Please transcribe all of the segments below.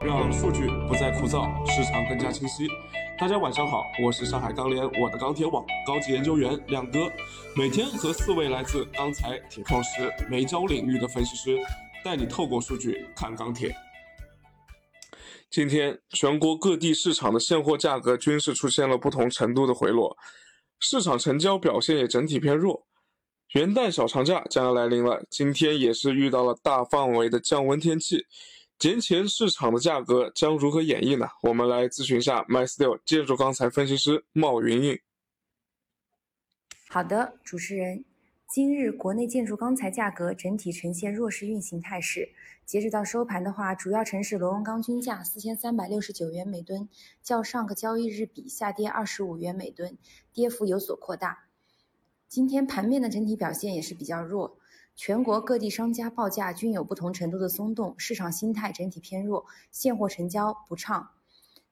让数据不再枯燥，市场更加清晰。大家晚上好，我是上海钢联我的钢铁网高级研究员亮哥，每天和四位来自钢材、铁矿石、煤焦领域的分析师，带你透过数据看钢铁。今天全国各地市场的现货价格均是出现了不同程度的回落，市场成交表现也整体偏弱。元旦小长假将要来临了，今天也是遇到了大范围的降温天气，节前市场的价格将如何演绎呢？我们来咨询一下 MySteel 建筑钢材分析师茂云云。好的，主持人，今日国内建筑钢材价格整体呈现弱势运行态势，截止到收盘的话，主要城市螺纹钢均价四千三百六十九元每吨，较上个交易日比下跌二十五元每吨，跌幅有所扩大。今天盘面的整体表现也是比较弱，全国各地商家报价均有不同程度的松动，市场心态整体偏弱，现货成交不畅。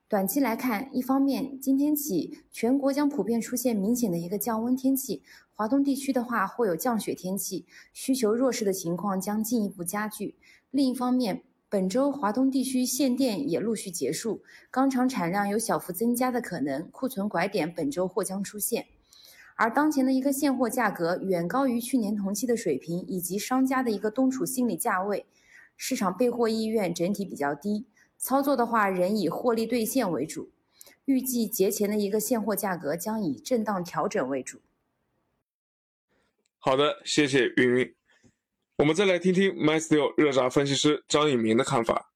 短期来看，一方面今天起全国将普遍出现明显的一个降温天气，华东地区的话会有降雪天气，需求弱势的情况将进一步加剧。另一方面，本周华东地区限电也陆续结束，钢厂产量有小幅增加的可能，库存拐点本周或将出现。而当前的一个现货价格远高于去年同期的水平，以及商家的一个冬储心理价位，市场备货意愿整体比较低，操作的话仍以获利兑现为主。预计节前的一个现货价格将以震荡调整为主。好的，谢谢云云。我们再来听听 MySteel 热轧分析师张以明的看法。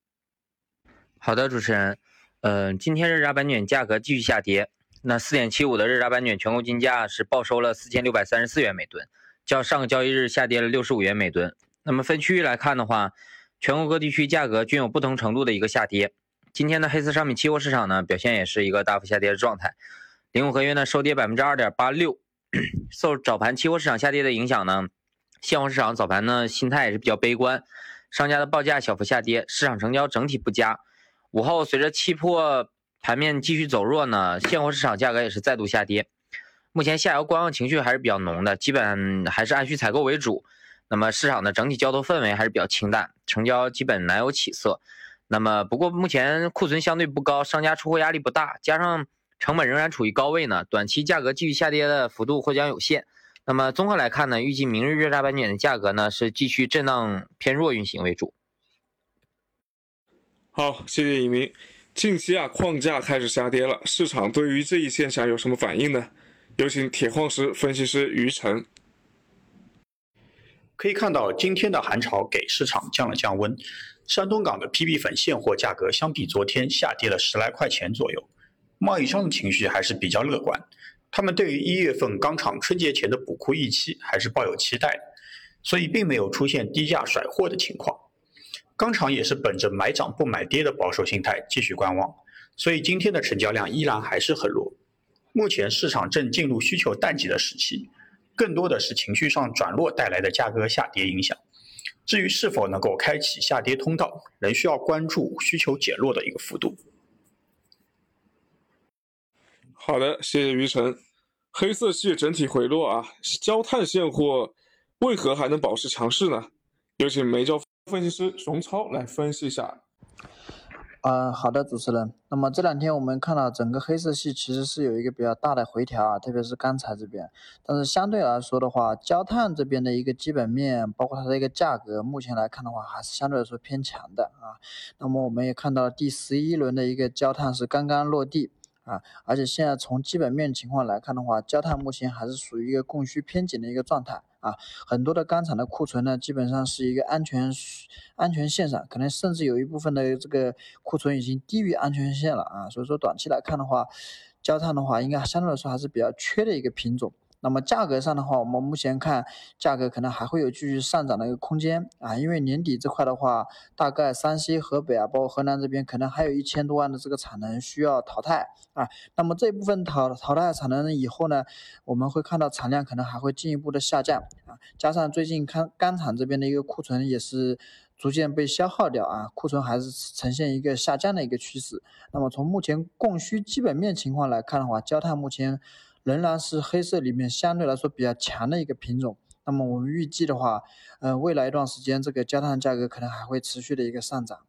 好的，主持人，嗯，今天热轧板卷价格继续下跌。那四点七五的日轧板卷全国均价是报收了四千六百三十四元每吨，较上个交易日下跌了六十五元每吨。那么分区域来看的话，全国各地区价格均有不同程度的一个下跌。今天的黑色商品期货市场呢，表现也是一个大幅下跌的状态，零五合约呢收跌百分之二点八六。受早盘期货市场下跌的影响呢，现货市场早盘呢心态也是比较悲观，商家的报价小幅下跌，市场成交整体不佳。午后随着期货。盘面继续走弱呢，现货市场价格也是再度下跌。目前下游观望情绪还是比较浓的，基本还是按需采购为主。那么市场的整体交投氛围还是比较清淡，成交基本难有起色。那么不过目前库存相对不高，商家出货压力不大，加上成本仍然处于高位呢，短期价格继续下跌的幅度或将有限。那么综合来看呢，预计明日热轧板卷的价格呢是继续震荡偏弱运行为主。好，谢谢一鸣。近期啊，矿价开始下跌了，市场对于这一现象有什么反应呢？有请铁矿石分析师于晨。可以看到，今天的寒潮给市场降了降温。山东港的 PP 粉现货价格相比昨天下跌了十来块钱左右。贸易商的情绪还是比较乐观，他们对于一月份钢厂春节前的补库预期还是抱有期待的，所以并没有出现低价甩货的情况。钢厂也是本着买涨不买跌的保守心态继续观望，所以今天的成交量依然还是很弱。目前市场正进入需求淡季的时期，更多的是情绪上转弱带来的价格下跌影响。至于是否能够开启下跌通道，仍需要关注需求减弱的一个幅度。好的，谢谢于晨。黑色系整体回落啊，焦炭现货为何还能保持强势呢？有请煤焦。分析师熊超来分析一下。嗯，好的，主持人。那么这两天我们看到整个黑色系其实是有一个比较大的回调啊，特别是钢材这边。但是相对来说的话，焦炭这边的一个基本面，包括它的一个价格，目前来看的话还是相对来说偏强的啊。那么我们也看到第十一轮的一个焦炭是刚刚落地。啊，而且现在从基本面情况来看的话，焦炭目前还是属于一个供需偏紧的一个状态啊。很多的钢厂的库存呢，基本上是一个安全安全线上，可能甚至有一部分的这个库存已经低于安全线了啊。所以说短期来看的话，焦炭的话，应该相对来说还是比较缺的一个品种。那么价格上的话，我们目前看价格可能还会有继续上涨的一个空间啊，因为年底这块的话，大概山西、河北啊，包括河南这边，可能还有一千多万的这个产能需要淘汰啊。那么这部分淘淘汰产能以后呢，我们会看到产量可能还会进一步的下降啊。加上最近看钢厂这边的一个库存也是逐渐被消耗掉啊，库存还是呈现一个下降的一个趋势。那么从目前供需基本面情况来看的话，焦炭目前。仍然是黑色里面相对来说比较强的一个品种。那么我们预计的话，呃，未来一段时间这个焦炭价格可能还会持续的一个上涨。